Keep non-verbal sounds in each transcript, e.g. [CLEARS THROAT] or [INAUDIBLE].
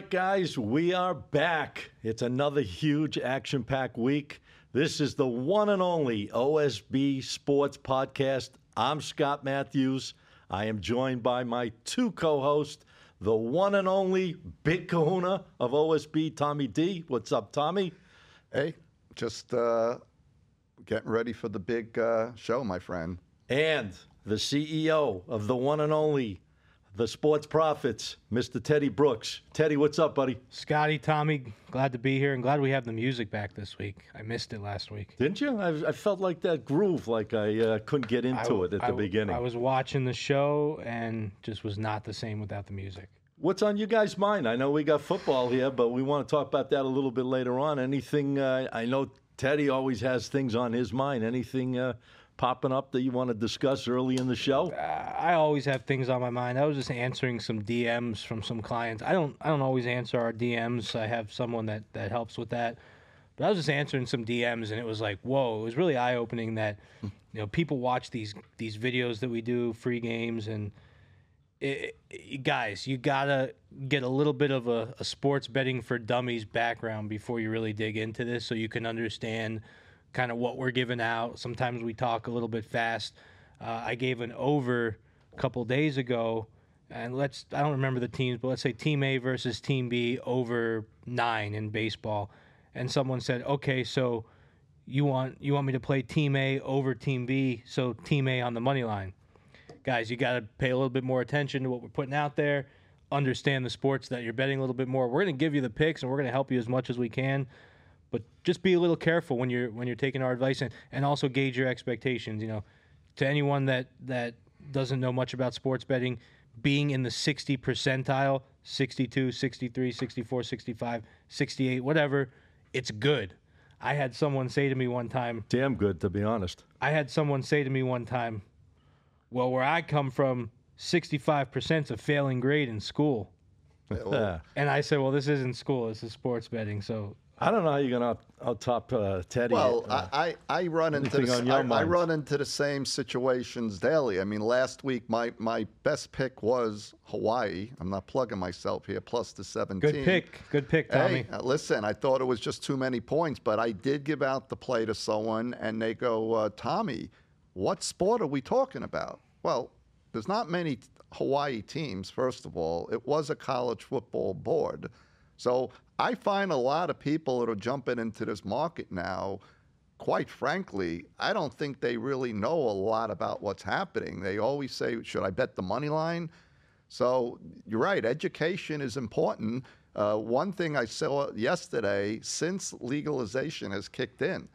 Right, guys, we are back. It's another huge action packed week. This is the one and only OSB Sports Podcast. I'm Scott Matthews. I am joined by my two co hosts, the one and only big kahuna of OSB, Tommy D. What's up, Tommy? Hey, just uh, getting ready for the big uh, show, my friend. And the CEO of the one and only the Sports prophets, Mr. Teddy Brooks. Teddy, what's up, buddy? Scotty, Tommy, glad to be here and glad we have the music back this week. I missed it last week. Didn't you? I, I felt like that groove, like I uh, couldn't get into I, it at the beginning. I was watching the show and just was not the same without the music. What's on you guys' mind? I know we got football here, but we want to talk about that a little bit later on. Anything? Uh, I know Teddy always has things on his mind. Anything uh, popping up that you want to discuss early in the show? Uh, I always have things on my mind. I was just answering some DMs from some clients. I don't I don't always answer our DMs. I have someone that that helps with that. But I was just answering some DMs and it was like, whoa, it was really eye opening that you know, people watch these these videos that we do, free games and it, it, guys, you gotta get a little bit of a, a sports betting for dummies background before you really dig into this, so you can understand kind of what we're giving out. Sometimes we talk a little bit fast. Uh, I gave an over a couple days ago, and let's I don't remember the teams, but let's say Team A versus Team B over nine in baseball, and someone said, okay, so you want you want me to play Team A over Team B, so Team A on the money line. Guys, you got to pay a little bit more attention to what we're putting out there. Understand the sports that you're betting a little bit more. We're going to give you the picks and we're going to help you as much as we can but just be a little careful when you're when you're taking our advice and, and also gauge your expectations you know to anyone that that doesn't know much about sports betting being in the 60 percentile 62 63 64 65 68 whatever it's good i had someone say to me one time damn good to be honest i had someone say to me one time well where i come from 65% is a failing grade in school [LAUGHS] and I said, "Well, this isn't school. This is sports betting. So I don't know how you're going to out, top uh, Teddy. Well, uh, I, I run into the, I, I, run into the same situations daily. I mean, last week my my best pick was Hawaii. I'm not plugging myself here. Plus the 17. Good pick. Good pick, Tommy. Hey, uh, listen, I thought it was just too many points, but I did give out the play to someone, and they go, uh, Tommy, what sport are we talking about? Well, there's not many Hawaii teams. First of all, it was a college football board. So I find a lot of people that are jumping into this market now, quite frankly, I don't think they really know a lot about what's happening. They always say, should I bet the money line? So you're right, education is important. Uh, one thing I saw yesterday, since legalization has kicked in,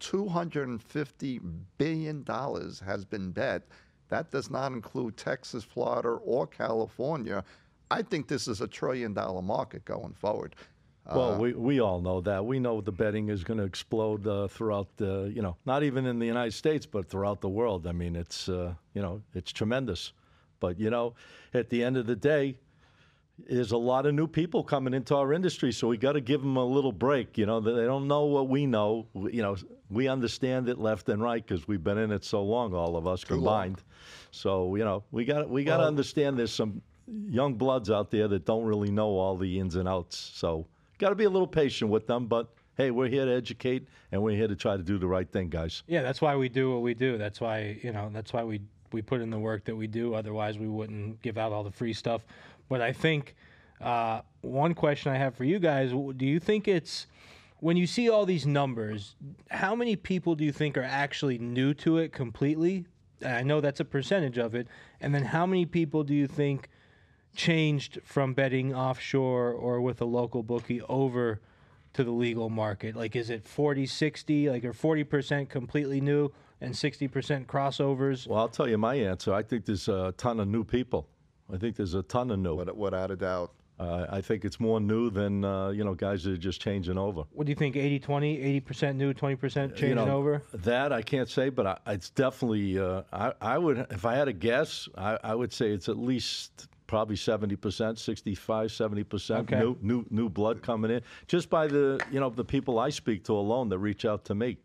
$250 billion has been bet. That does not include Texas, Florida, or California. I think this is a trillion dollar market going forward. Well, uh, we, we all know that. We know the betting is going to explode uh, throughout the, you know, not even in the United States, but throughout the world. I mean, it's, uh, you know, it's tremendous. But, you know, at the end of the day, there's a lot of new people coming into our industry, so we got to give them a little break. You know, they don't know what we know. You know, we understand it left and right because we've been in it so long, all of us Too combined. Long. So you know, we got we got to well, understand there's some young bloods out there that don't really know all the ins and outs. So got to be a little patient with them, but hey, we're here to educate and we're here to try to do the right thing, guys. Yeah, that's why we do what we do. That's why you know that's why we we put in the work that we do. Otherwise, we wouldn't give out all the free stuff. But I think uh, one question I have for you guys: Do you think it's when you see all these numbers, how many people do you think are actually new to it completely? I know that's a percentage of it. And then how many people do you think changed from betting offshore or with a local bookie over to the legal market? Like, is it 40 60, like, or 40% completely new and 60% crossovers? Well, I'll tell you my answer. I think there's a ton of new people. I think there's a ton of new. What, without a doubt. Uh, I think it's more new than uh, you know guys that are just changing over. What do you think? 80 20, 80% new, 20% changing you know, over? That I can't say, but I, it's definitely. Uh, I, I would, if I had a guess, I, I would say it's at least probably 70%, 65, 70% okay. new, new, new blood coming in just by the, you know, the people I speak to alone that reach out to me.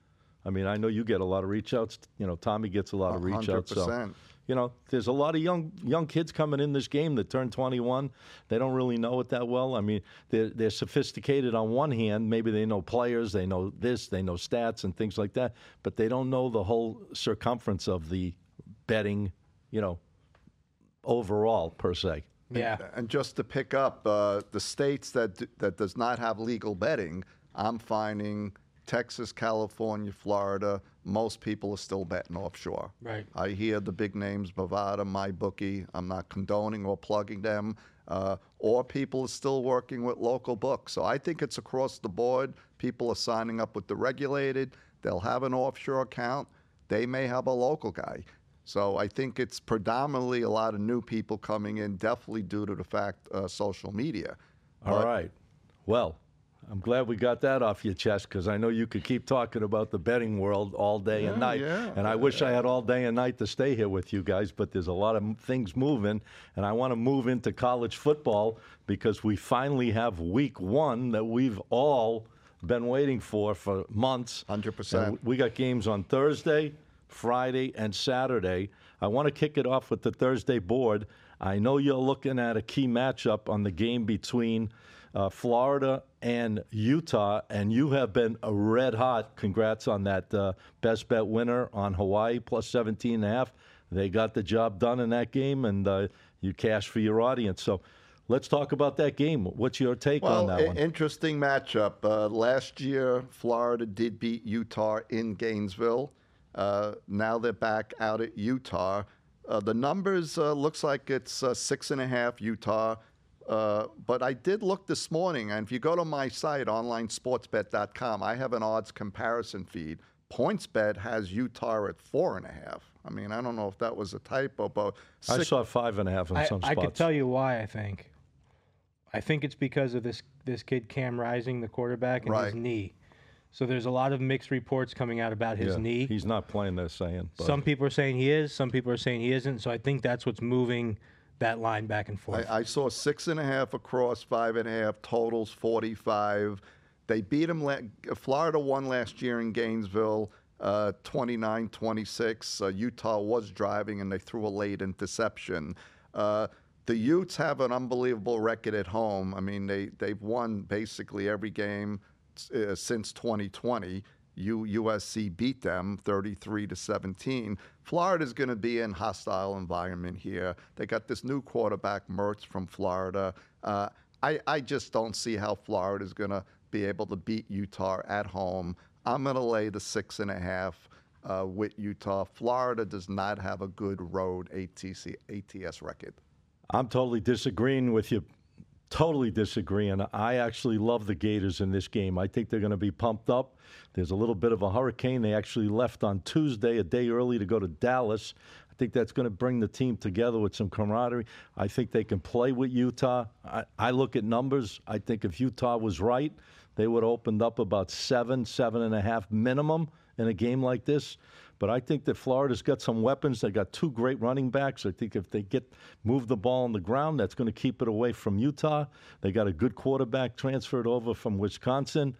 I mean, I know you get a lot of reach outs. You know, Tommy gets a lot of reach outs. So, You know, there's a lot of young young kids coming in this game that turn 21. They don't really know it that well. I mean, they're they're sophisticated on one hand. Maybe they know players, they know this, they know stats and things like that, but they don't know the whole circumference of the betting. You know, overall per se. Yeah. And just to pick up uh, the states that d- that does not have legal betting, I'm finding Texas, California, Florida. Most people are still betting offshore. Right. I hear the big names, Bovada, MyBookie. I'm not condoning or plugging them. Uh, or people are still working with local books. So I think it's across the board. People are signing up with the regulated. They'll have an offshore account. They may have a local guy. So I think it's predominantly a lot of new people coming in, definitely due to the fact uh, social media. All right. Well, I'm glad we got that off your chest because I know you could keep talking about the betting world all day and Yeah, night. yeah. And I wish I had all day and night to stay here with you guys, but there's a lot of things moving. And I want to move into college football because we finally have week one that we've all been waiting for for months. 100%. And We got games on Thursday, Friday, and Saturday. I want to kick it off with the Thursday board. I know you're looking at a key matchup on the game between uh, Florida and Utah, and you have been a red hot. Congrats on that uh, best bet winner on Hawaii plus 17 and a half. They got the job done in that game, and uh, you cash for your audience. So let's talk about that game. What's your take Well, on that i- one? interesting matchup. Uh, last year, Florida did beat Utah in Gainesville. Uh, now they're back out at Utah. Uh, the numbers uh, looks like it's uh, six and a half Utah. Uh, but I did look this morning, and if you go to my site, onlinesportsbet.com, I have an odds comparison feed. PointsBet has Utah at four and a half. I mean, I don't know if that was a typo, but I saw five and a half in I, some I spots. could tell you why. I think. I think it's because of this this kid Cam Rising, the quarterback, and his knee. So there's a lot of mixed reports coming out about his Yeah, knee. He's not playing. They're saying. But. Some people are saying he is. Some people are saying he isn't. So I think that's what's moving that line back and forth. I, I saw six and a half across, five and a half totals, 45. They beat him. La- Florida won last year in Gainesville, uh, 29 26. Uh, Utah was driving and they threw a late interception. Uh, the Utes have an unbelievable record at home. I mean, they, they've won basically every game uh, since 2020. U- USC beat them 33 to 17. Florida's going to be in hostile environment here. They got this new quarterback, Mertz from Florida. Uh, I, I just don't see how Florida's going to be able to beat Utah at home. I'm going to lay the six and a half uh, with Utah. Florida does not have a good road ATC, ATS record. I'm totally disagreeing with you. Totally disagree, and I actually love the Gators in this game. I think they're going to be pumped up. There's a little bit of a hurricane. They actually left on Tuesday, a day early, to go to Dallas. I think that's going to bring the team together with some camaraderie. I think they can play with Utah. I, I look at numbers. I think if Utah was right, they would have opened up about seven, seven and a half minimum in a game like this. But I think that Florida's got some weapons. They got two great running backs. I think if they get move the ball on the ground, that's going to keep it away from Utah. They got a good quarterback transferred over from Wisconsin.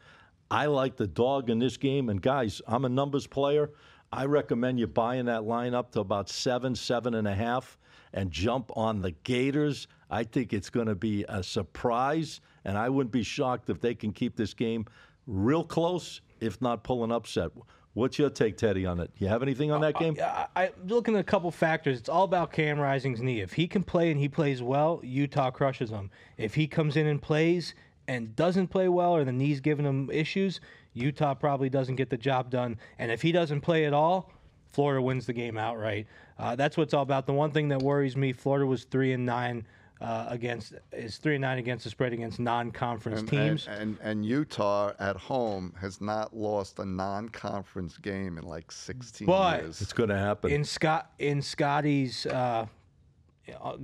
I like the dog in this game. And guys, I'm a numbers player. I recommend you buying that line up to about seven, seven and a half, and jump on the Gators. I think it's going to be a surprise, and I wouldn't be shocked if they can keep this game real close, if not pull an upset. What's your take, Teddy, on it? You have anything on that game? I, I looking at a couple factors. It's all about Cam Rising's knee. If he can play and he plays well, Utah crushes him. If he comes in and plays and doesn't play well, or the knee's giving him issues, Utah probably doesn't get the job done. And if he doesn't play at all, Florida wins the game outright. Uh, that's what it's all about. The one thing that worries me: Florida was three and nine uh, against is three and nine against the spread against non-conference And, teams. and, and, and Utah at home has not lost a non-conference game in like 16 But- years. It's going to happen. in Scott in Scotty's uh,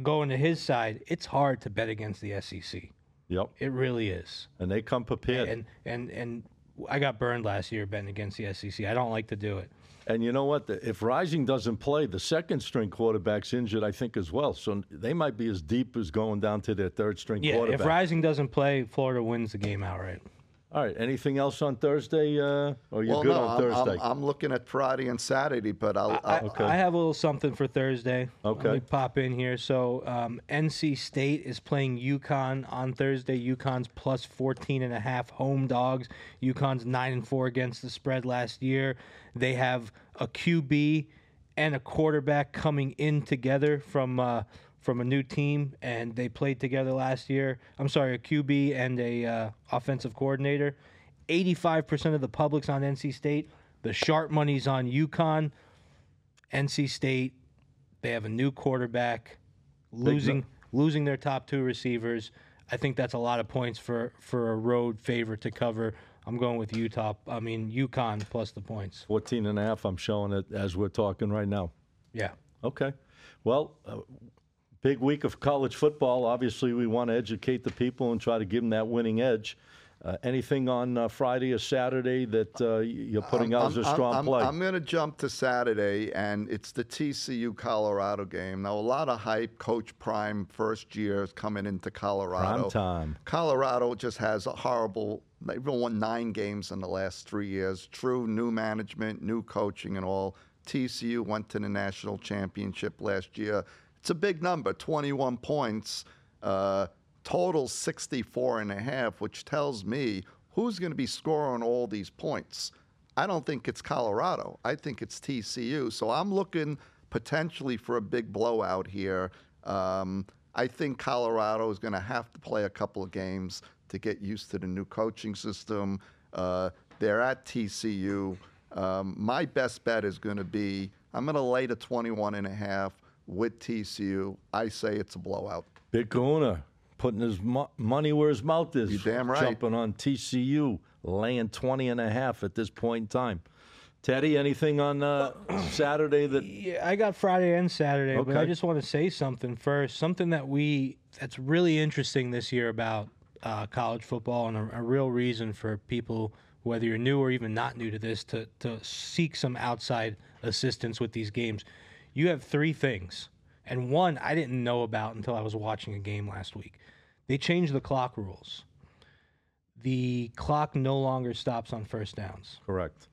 going to his side, it's hard to bet against the SEC. yep. It really is. And they come prepared. And and and I got burned last year betting against the SEC. I don't like to do it. And you know what? If Rising doesn't play, the second string quarterback's injured, I think, as well. So they might be as deep as going down to their third string Yeah, quarterback. if Rising doesn't play, Florida wins the game outright. All right. Anything else on Thursday? Uh, or you're well, good no, on I'm, Thursday? I'm, I'm looking at Friday and Saturday, but I'll. I, I'll Okay. I have a little something for Thursday. Okay. Let me pop in here. So um, NC State is playing UConn on Thursday. UConn's plus 14 and a half home dogs. UConn's 9 and 4 against the spread last year. They have a QB and a quarterback coming in together from uh, from a new team, and they played together last year. I'm sorry, a QB and a uh, offensive coordinator. 85% of the public's on NC State. The sharp money's on UConn. NC State, they have a new quarterback, losing losing their top two receivers. I think that's a lot of points for for a road favorite to cover. I'm going with Utah. I mean UConn plus the points. 14 and a half. I'm showing it as we're talking right now. Yeah. Okay. Well, uh, big week of college football. Obviously, we want to educate the people and try to give them that winning edge. Uh, anything on uh, Friday or Saturday that uh, you're putting out as a strong I'm, play? I'm going to jump to Saturday, and it's the TCU Colorado game. Now, a lot of hype. Coach Prime, first year, is coming into Colorado. Prime time. Colorado just has a horrible. They've won nine games in the last three years. True new management, new coaching, and all. TCU went to the national championship last year. It's a big number, 21 points. Uh, total 64 and a half, which tells me who's going to be scoring all these points. I don't think it's Colorado. I think it's TCU. So I'm looking potentially for a big blowout here. Um, I think Colorado is going to have to play a couple of games to get used to the new coaching system. Uh, they're at TCU. Um, my best bet is going to be I'm going to lay to 21 and a half with TCU. I say it's a blowout. Big Kahuna putting his mo- money where his mouth is. You damn right. Jumping on TCU, laying 20 and a half at this point in time. Teddy, anything on uh, [CLEARS THROAT] Saturday that Yeah, I got Friday and Saturday, but I just want to say something first. Something that we that's really interesting this year about uh, college football, and a, a real reason for people, whether you're new or even not new to this, to to seek some outside assistance with these games. You have three things, and one I didn't know about until I was watching a game last week. They changed the clock rules. The clock no longer stops on first downs. correct?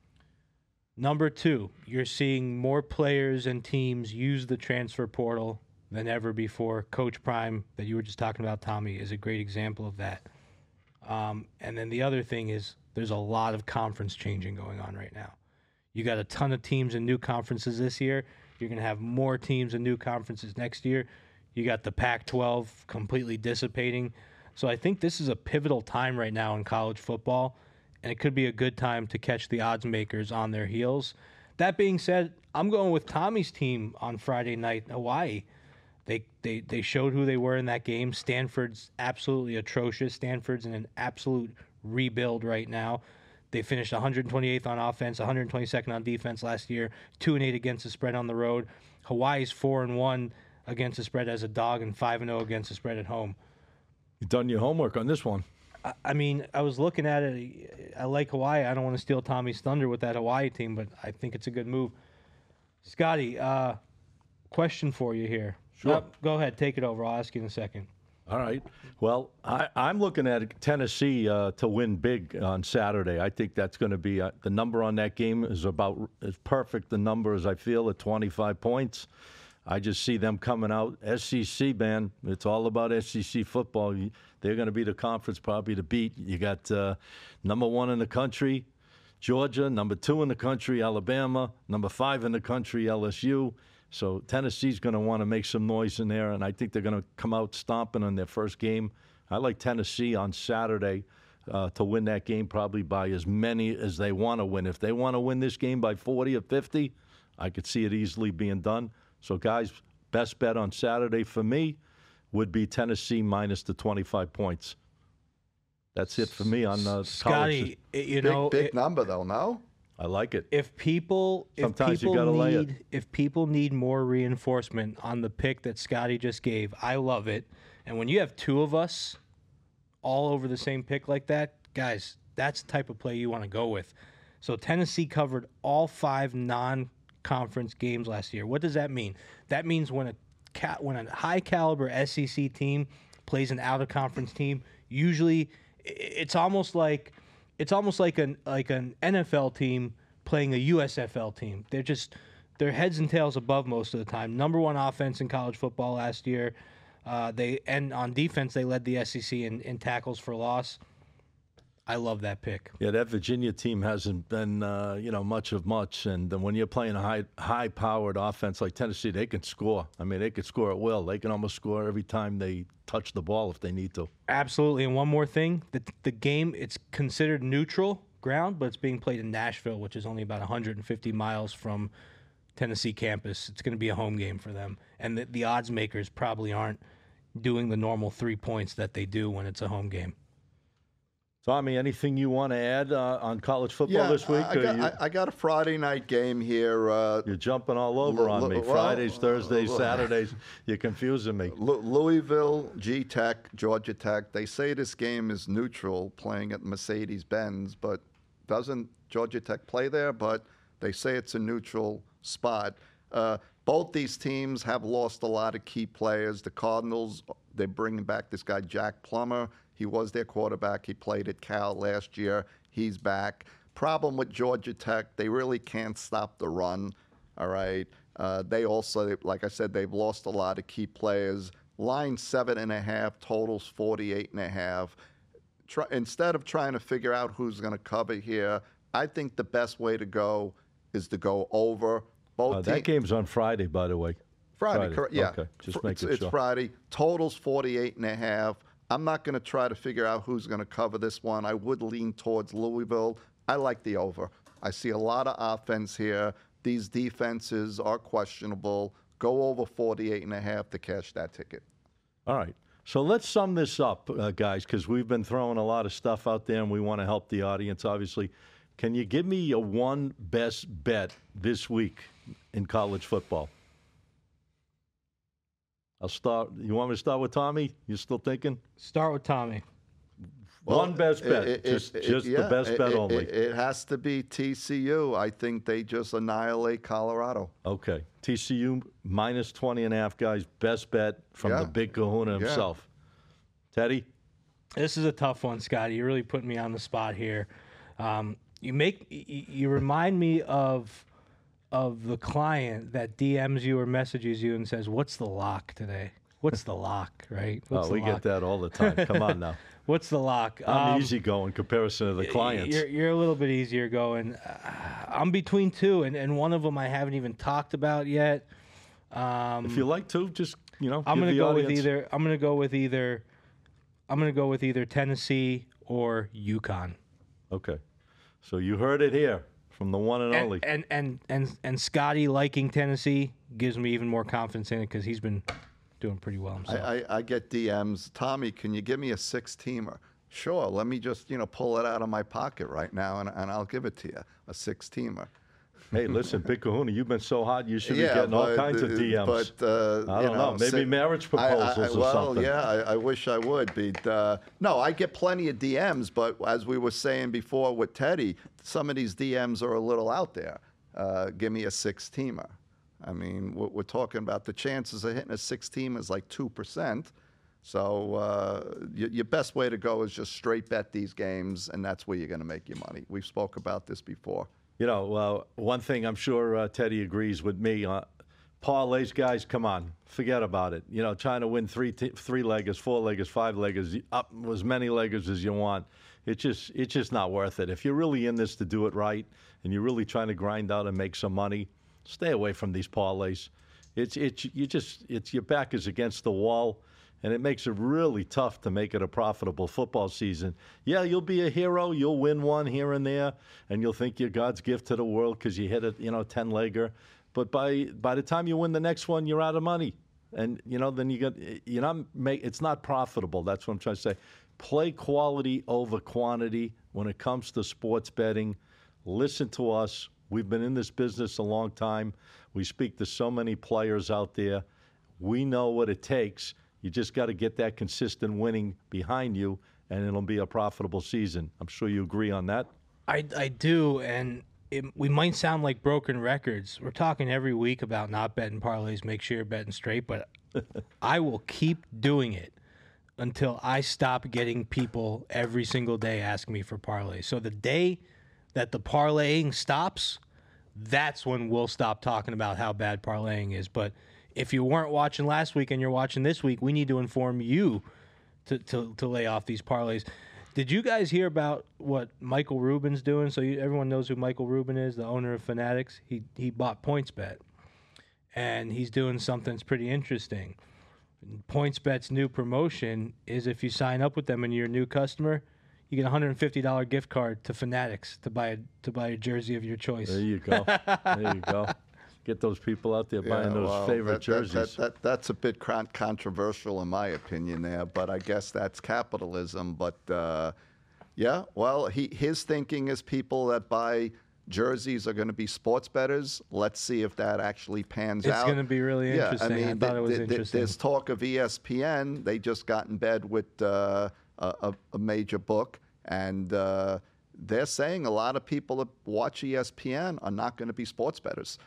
Number two, you're seeing more players and teams use the transfer portal than ever before. Coach Prime, that you were just talking about, Tommy, is a great example of that. Um, and then the other thing is there's a lot of conference changing going on right now. You got a ton of teams in new conferences this year. You're going to have more teams and new conferences next year. You got the Pac 12 completely dissipating. So I think this is a pivotal time right now in college football, and it could be a good time to catch the odds makers on their heels. That being said, I'm going with Tommy's team on Friday night, Hawaii. They, they they showed who they were in that game. Stanford's absolutely atrocious. Stanford's in an absolute rebuild right now. They finished 128th on offense, 122nd on defense last year, two and eight against the spread on the road. Hawaii's four and one against the spread as a dog, and five and zero against the spread at home. You've done your homework on this one? I- I mean, I was looking at it. I like Hawaii. I don't want to steal Tommy's thunder with that Hawaii team, but I think it's a good move. Scotty, uh, question for you here. Sure. Uh, go ahead, take it over. I'll ask you in a second. All right. Well, I, I'm looking at Tennessee uh, to win big on Saturday. I think that's going to be uh, the number on that game is about as perfect the number as I feel at 25 points. I just see them coming out. SEC, man, it's all about SEC football. They're going to be the conference probably to beat. You got uh, number one in the country, Georgia, number two in the country, Alabama, number five in the country, LSU. So Tennessee's going to want to make some noise in there, and I think they're going to come out stomping on their first game. I like Tennessee on Saturday uh, to win that game probably by as many as they want to win. If they want to win this game by 40 or 50, I could see it easily being done. So, guys, best bet on Saturday for me would be Tennessee minus the 25 points. That's it for me on uh, college. Scotty, i- you Big, know, big i- number, though, no? I like it. if people if Sometimes you people gotta lay it. need if people need more reinforcement on the pick that Scotty just gave, I love it. And when you have two of us all over the same pick like that, guys, that's the type of play you want to go with. So Tennessee covered all five non-conference games last year. What does that mean? That means when a ca- when a high caliber SEC team plays an out of conference team, usually i- it's almost like it's almost like an like an NFL team playing a USFL team. They're just they're heads and tails above most of the time. Number one offense in college football last year. Uh, they and on defense they led the SEC in, in tackles for loss. I love that pick. Yeah, that Virginia team hasn't been, uh, you know, much of much. And when you're playing a high, high-powered offense like Tennessee, they can score. I mean, they could score at will. They can almost score every time they touch the ball if they need to. Absolutely. And one more thing: the the game it's considered neutral ground, but it's being played in Nashville, which is only about 150 miles from Tennessee campus. It's going to be a home game for them, and the, the odds makers probably aren't doing the normal three points that they do when it's a home game. Tommy, anything you want to add uh, on college football this week? I, I, got, you, I, I got a Friday night game here. Uh, you're jumping all over L- on l- me. well, Fridays, Thursdays, Saturdays. You're confusing me. Louisville, G Tech, Georgia Tech. They say this game is neutral, playing at Mercedes Benz, but doesn't Georgia Tech play there? But they say it's a neutral spot. Uh, both these teams have lost a lot of key players. The Cardinals, they're bringing back this guy Jack Plummer. He was their quarterback. He played at Cal last year. He's back. Problem with Georgia Tech, they really can't stop the run. All right. Uh, they also, like I said, they've lost a lot of key players. Line seven and a half, totals 48 and a half. Try, instead of trying to figure out who's going to cover here, I think the best way to go is to go over. Both Uh, that game's on Friday, by the way. Friday, Friday. correct? Yeah. Okay, just making it's, sure. It's Friday. Totals 48 and a half. I'm not going to try to figure out who's going to cover this one. I would lean towards Louisville. I like the over. I see a lot of offense here. These defenses are questionable. Go over 48 and a half to cash that ticket. All right. So let's sum this up, uh, guys, because we've been throwing a lot of stuff out there and we want to help the audience, obviously. Can you give me your one best bet this week in college football? I'll start. You want me to start with Tommy? You still thinking? Start with Tommy. one best bet. it- it- just it- just yeah, the best it- bet it- only. It, it has to be TCU. I think they just annihilate Colorado. okay. TCU minus 20 and a half, guys. Best bet from Yeah. the big kahuna himself. Teddy? This is a tough one, Scotty. You're really put me on the spot here. Um, you make y- y- you remind me of of the client that DMs you or messages you and says, "What's the lock today? What's the lock?" [LAUGHS] Right? What's oh, we lock? get that all the time. Come on now. [LAUGHS] What's the lock? I'm Um, easy going comparison to the clients. You're, you're a little bit easier going. Uh, I'm between two, and, and one of them I haven't even talked about yet. Um, If you like to, just you know, I'm gonna go with either. I'm gonna go with either. I'm gonna go with either Tennessee or UConn. Okay, so you heard it here from the one and, only. And and and and, and Scotty liking Tennessee gives me even more confidence in it because he's been doing pretty well himself. I, I, I get DMs. Tommy, can you give me a six teamer? Sure. Let me just you know pull it out of my pocket right now, and, and I'll give it to you. A six teamer. Hey, listen, Big Kahuna, you've been so hot, you should be yeah, getting all kinds of DMs. But uh, I don't know, maybe si- marriage I- I- proposals or well, something. yeah, I, I wish I would. But uh, no, I get plenty of DMs. But as we were saying before with Teddy, some of these DMs are a little out there. Uh, give me a six teamer. I mean, we're, we're talking about the chances of hitting a six team is like two percent. So uh, your, your best way to go is just straight bet these games, and that's where you're going to make your money. We've spoke about this before. You know, uh, one thing I'm sure uh, Teddy agrees with me. Uh, parlays, guys, come on, forget about it. You know, trying to win three t- three leggers, four leggers, five leggers, up as many leggers as you want. It's just it's just not worth it. If you're really in this to do it right, and you're really trying to grind out and make some money, stay away from these parlays. It's it's you just it's your back is against the wall. And it makes it really tough to make it a profitable football season. Yeah, you'll be a hero. You'll win one here and there, and you'll think you're God's gift to the world because you hit a you know ten legger. But by by the time you win the next one, you're out of money, and you know then you get you're not make it's not profitable. That's what I'm trying to say. Play quality over quantity when it comes to sports betting. Listen to us. We've been in this business a long time. We speak to so many players out there. We know what it takes. You just got to get that consistent winning behind you, and it'll be a profitable season. I'm sure you agree on that. I, I do, and it, we might sound like broken records. We're talking every week about not betting parlays, make sure you're betting straight, but [LAUGHS] I will keep doing it until I stop getting people every single day asking me for parlays. So the day that the parlaying stops, that's when we'll stop talking about how bad parlaying is. But if you weren't watching last week and you're watching this week, we need to inform you to, to, to lay off these parlays. Did you guys hear about what Michael Rubin's doing? So you, everyone knows who Michael Rubin is, the owner of Fanatics. He he bought PointsBet, and he's doing something that's pretty interesting. PointsBet's new promotion is if you sign up with them and you're a new customer, you get a hundred and fifty dollar gift card to Fanatics to buy a, to buy a jersey of your choice. There you go. there you go. [LAUGHS] Get those people out there buying those well, favorite that- that- jerseys. That, that, that's a bit con- controversial in my opinion there, but I guess that's capitalism. But uh, yeah, well, he, his thinking is people that buy jerseys are going to be sports bettors. Let's see if that actually pans It's out. It's gonna be really yeah, interesting. I I mean, thought th- it was th- th- interesting. There's talk of ESPN. They just got in bed with uh, a, a, a major book, and uh, they're saying a lot of people that watch ESPN are not going to be sports bettors.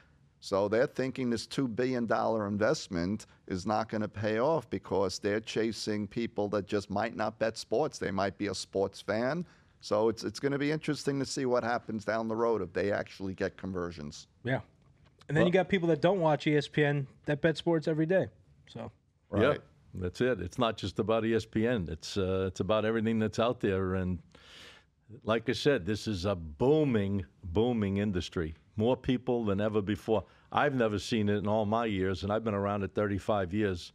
So they're thinking this $2 billion investment is not going to pay off because they're chasing people that just might not bet sports. They might be a sports fan. So it's, it's going to be interesting to see what happens down the road if they actually get conversions. Yeah. And then you got people that don't watch ESPN that bet sports every day. So Yeah, that's it. It's not just about ESPN. It's uh, it's about everything that's out there. And like I said, this is a booming, booming industry. More people than ever before. I've never seen it in all my years, and I've been around it 35 years.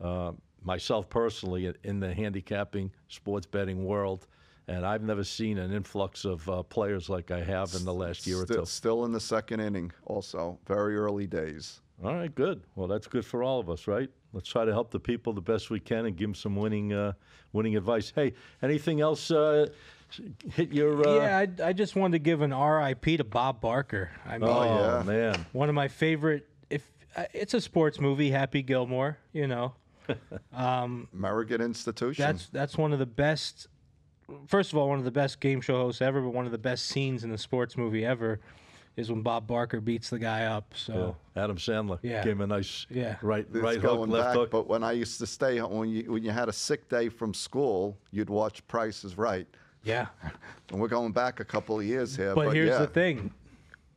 Uh, myself personally, in the handicapping sports betting world, and I've never seen an influx of uh, players like I have in the last year or Still, two. still in the second inning, also. Very early days. All right, good. Well, that's good for all of us, right? Let's try to help the people the best we can and give them some winning, uh, winning advice. Hey, anything else uh, hit your? Uh, yeah, I, I just wanted to give an RIP to Bob Barker. I mean, Oh, yeah. man, one of my favorite. If uh, it's a sports movie, Happy Gilmore, you know, [LAUGHS] Um, American institution. that's that's one of the best. First of all, one of the best game show hosts ever, but one of the best scenes in a sports movie ever is when Bob Barker beats the guy up. So Yeah, Adam Sandler Yeah. gave him a nice Yeah. right, It's right hook, going left back, hook. but when I used to stay home, when you when you had a sick day from school, you'd watch Price is Right. Yeah. And we're going back a couple of years here. But, But, here's yeah, the thing.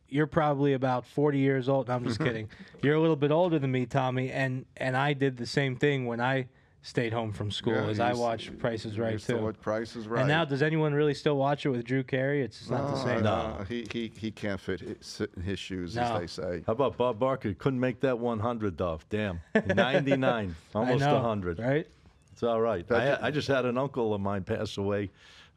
You're probably about 40 years old. No, I'm just [LAUGHS] kidding. You're a little bit older than me, Tommy, and and I did the same thing when I stayed home from school Yeah, as I watched Price is Right too. watch Price is Right. And now, does anyone really still watch it with Drew Carey? It's not the same. No, he, he he can't fit his, sit in his shoes, No. as they say. How about Bob Barker? Couldn't make that 100 off. Damn, [LAUGHS] 99, almost know, 100. right? It's all right. I, I just had an uncle of mine pass away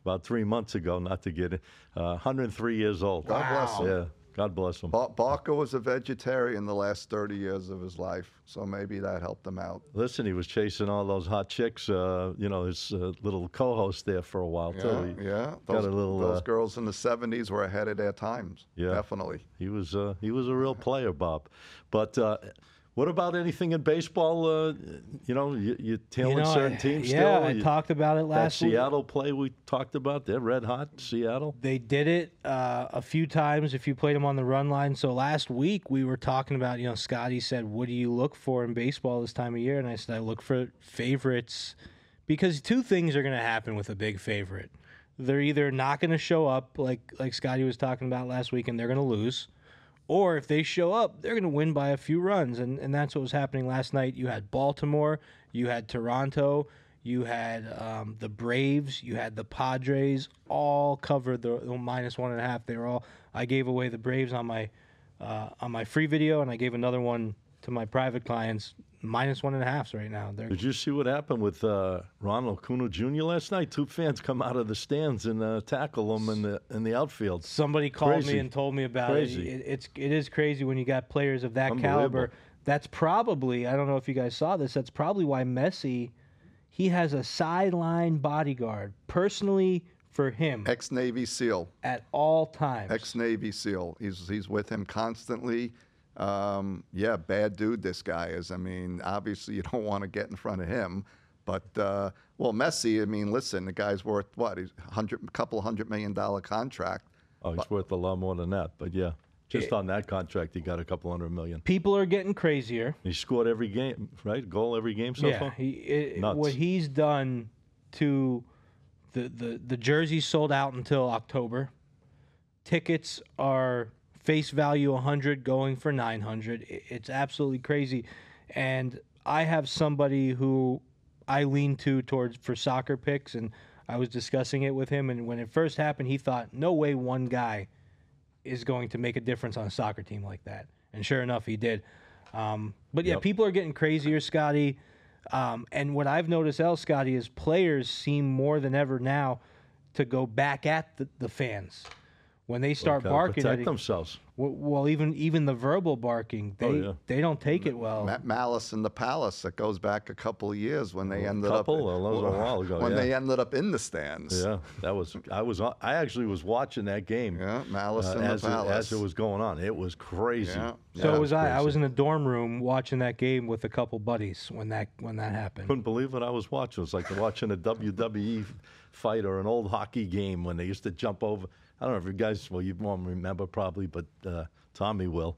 about three months ago. Not to get it, uh, 103 years old. God bless him. Yeah, God bless him. Bar- Barker was a vegetarian the last 30 years of his life, so maybe that helped him out. Listen, he was chasing all those hot chicks. Uh, you know, his uh, little co-host there for a while Yeah, too. He, yeah. got Those, a little, those uh, girls in the 70s were ahead of their times. Yeah. Definitely. he was uh, he was a real player, Bob. But uh, what about anything in baseball? Uh, you know, you, you tailing You know, certain I- teams yeah, still. I You- talked about it that last week. Seattle play we talked about. They're red hot. Seattle. They did it uh, a few times if you played them on the run line. So last week we were talking about, you know, Scotty said, "What do you look for in baseball this time of year?" And I said, "I look for favorites because two things are going to happen with a big favorite. They're either not going to show up like like Scotty was talking about last week and they're going to lose, or if they show up, they're going to win by a few runs. And and that's what was happening last night. You had Baltimore, you had Toronto, you had um, the Braves, you had the Padres, all covered the, the minus one and a half. They were all. I gave away the Braves on my uh, on my free video, and I gave another one to my private clients. Minus one and a halfs right now. They're Did you see what happened with uh, Ronald Acuna Jr. last night? Two fans come out of the stands and uh, tackle him in the in the outfield. Somebody called Crazy. me and told me about Crazy. it. it. It's it is crazy when you got players of that caliber. That's probably I don't know if you guys saw this. That's probably why Messi he has a sideline bodyguard personally for him Ex Navy SEAL. at all times. Ex Navy SEAL. He's he's with him constantly. Um, yeah, bad dude. This guy is. I mean, obviously you [LAUGHS] don't want to get in front of him. But uh, well, Messi. I mean, listen, the guy's worth what? He's a hundred, couple hundred million dollar contract. Oh, he's worth a lot more than that. But yeah, Just on that contract, he got a couple hundred million. People are getting crazier. He scored every game, right? Goal every game so yeah, far. he, it, Nuts. what he's done to the, the the jerseys sold out until October. Tickets are face value 100 going for 900. It's absolutely crazy. And I have somebody who I lean to towards for soccer picks and I was discussing it with him and when it first happened he thought no way one guy is going to make a difference on a soccer team like that. And sure enough, he did. Um, but yeah, Yep. people are getting crazier, Scotty. Um, and what I've noticed, El Scotty, is players seem more than ever now to go back at the, the fans when they start Gotta barking. protect At, themselves. well, well, even even the verbal barking, they Oh, yeah. they don't take it well. Ma- Malice in the Palace. That goes back a couple of years when they ended couple? up. Well, that was a [LAUGHS] while ago, When yeah. they ended up in the stands. Yeah, that was. I was. I actually was watching that game. Yeah, Malice uh, in the as, it, Palace. as it was going on. It was crazy. Yeah. so Yeah, was I. I was in a dorm room watching that game with a couple buddies when that when that happened. Couldn't believe what I was watching. It was like watching a WWE fight or an old hockey game when they used to jump over. I don't know if you guys, well, you won't remember probably, but uh, Tommy will.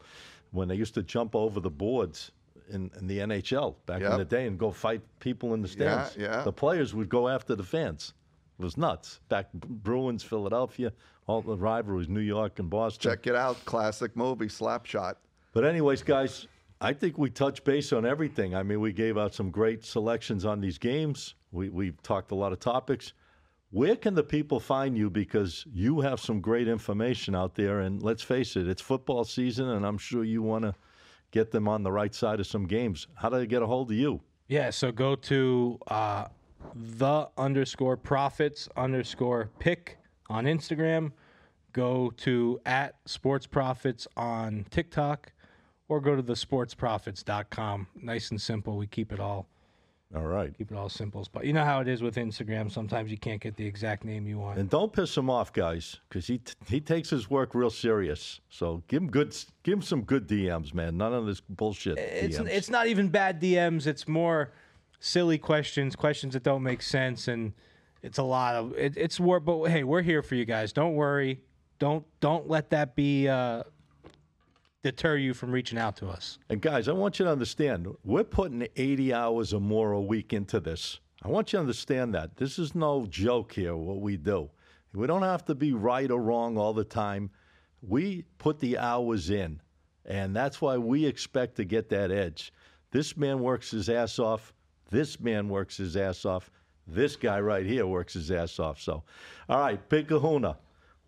When they used to jump over the boards in, in the NHL back in the day and go fight people in the Yeah, stands. yeah. The players would go after the fans. It was nuts. Back Bruins, Philadelphia, all the rivalries, New York and Boston. Check it out. Classic movie, Slapshot. But anyways, guys, I think we touched base on everything. I mean, we gave out some great selections on these games. We we talked a lot of topics. Where can the people find you? Because you have some great information out there, and let's face it, it's football season, and I'm sure you want to get them on the right side of some games. How do they get a hold of you? Yeah, so go to uh, the underscore prophets underscore pick on Instagram. Go to at sports prophets on TikTok or go to the sportsprophets.com. Nice and simple. We keep it all All right. keep it all simple. But you know how it is with Instagram. Sometimes you can't get the exact name you want. And don't piss him off, guys, because he t- he takes his work real serious. So give him good, give him some good DMs, man. None of this bullshit. it's DMs. it's not even bad DMs. It's more silly questions, questions that don't make sense, and it's a lot of it, it's work. But hey, we're here for you guys. Don't worry. Don't don't let that be uh, deter you from reaching out to us. And guys, I want you to understand, we're putting 80 hours or more a week into this. I want you to understand that. This is no joke here, what we do. We don't have to be right or wrong all the time. We put the hours in, and that's why we expect to get that edge. This man works his ass off. This man works his ass off. This guy right here works his ass off. So, all right, Big Kahuna.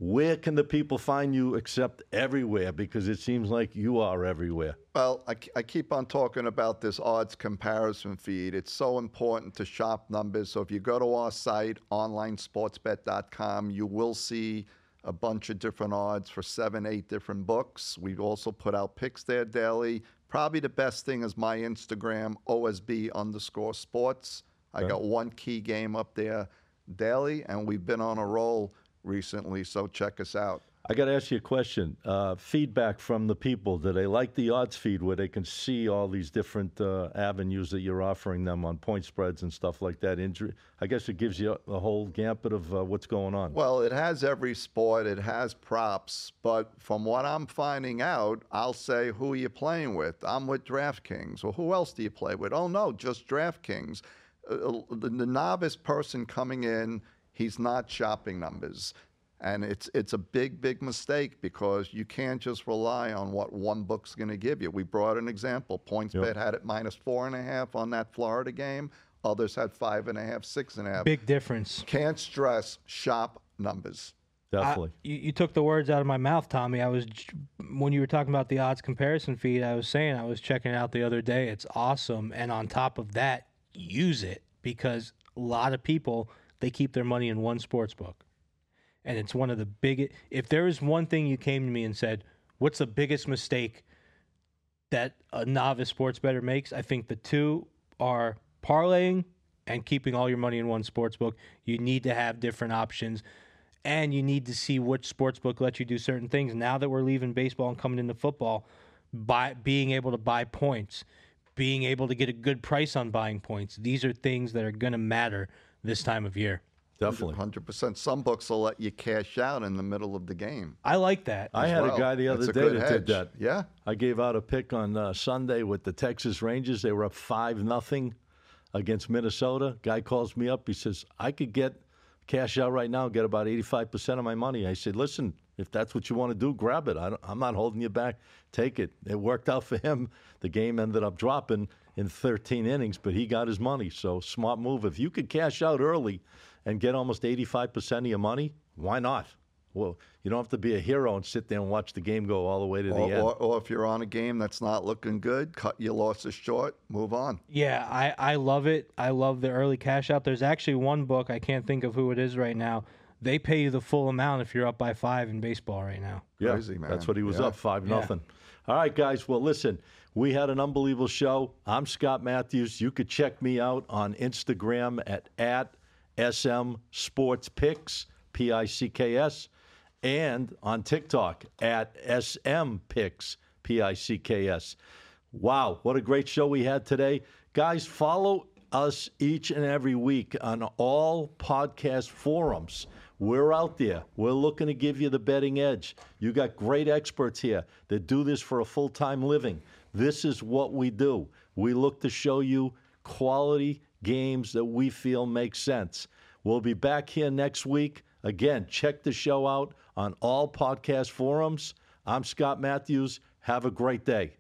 Where can the people find you except everywhere? Because it seems like you are everywhere. Well, I, I keep on talking about this odds comparison feed. It's so important to shop numbers. So if you go to our site, onlinesportsbet.com, you will see a bunch of different odds for seven, eight different books. We also put out picks there daily. Probably the best thing is my Instagram, OSB underscore sports. I got one key game up there daily, and we've been on a roll recently, so check us out. I got to ask you a question. Uh, feedback from the people. Do they like the odds feed where they can see all these different uh, avenues that you're offering them on point spreads and stuff like that? Injury. I guess it gives you a whole gambit of uh, what's going on. Well, it has every sport, it has props, but from what I'm finding out, I'll say, who are you playing with? I'm with DraftKings. Well, who else do you play with? Oh, no, just DraftKings. Uh, the, the novice person coming in, he's not shopping numbers. And it's it's a big, big mistake because you can't just rely on what one book's going to give you. We brought an example. PointsBet had it minus four and a half on that Florida game. Others had five and a half, six and a half. Big difference. Can't stress shop numbers. Definitely. I- you, you took the words out of my mouth, Tommy. I was when you were talking about the odds comparison feed. I was saying I was checking it out the other day. It's awesome, and on top of that, use it because a lot of people they keep their money in one sports book, and it's one of the biggest. If there is one thing you came to me and said, "What's the biggest mistake that a novice sports better makes?" I think the two are parlaying and keeping all your money in one sports book. You need to have different options and you need to see which sports book lets you do certain things. Now that we're leaving baseball and coming into football, by being able to buy points, being able to get a good price on buying points, these are things that are going to matter this time of year. definitely. 100%. Some books will let you cash out in the middle of the game. I like that. I had well. a guy the other It's day that hedge. did that. Yeah. I gave out a pick on uh, Sunday with the Texas Rangers. They were up five nothing against Minnesota. Guy calls me up. He says I could get cash out right now, get about eighty five percent of my money. I said, listen, if that's what you want to do, grab it. I don't, I'm not holding you back. Take it. It worked out for him. The game ended up dropping in 13 innings, but he got his money. So smart move. If you could cash out early and get almost 85 percent of your money, why not? Well, you don't have to be a hero and sit there and watch the game go all the way to the Or, end. or, or if you're on a game that's not looking good, cut your losses short, move on. Yeah, I, I love it. I love the early cash out. There's actually one book, I can't think of who it is right now. They pay you the full amount if you're up by five in baseball right now. Yeah, Crazy, man. That's what he was Yeah. up five Yeah. nothing. All right, guys. Well, listen, we had an unbelievable show. I'm Scott Matthews. You could check me out on Instagram at at SM Sports Picks P I C K S, and on TikTok at SM Picks P I C K S. Wow, what a great show we had today. Guys, follow us each and every week on all podcast forums. We're out there. We're looking to give you the betting edge. You got great experts here that do this for a full time living. This is what we do. We look to show you quality games that we feel make sense. We'll be back here next week. Again, check the show out on all podcast forums. I'm Scott Matthews. Have a great day.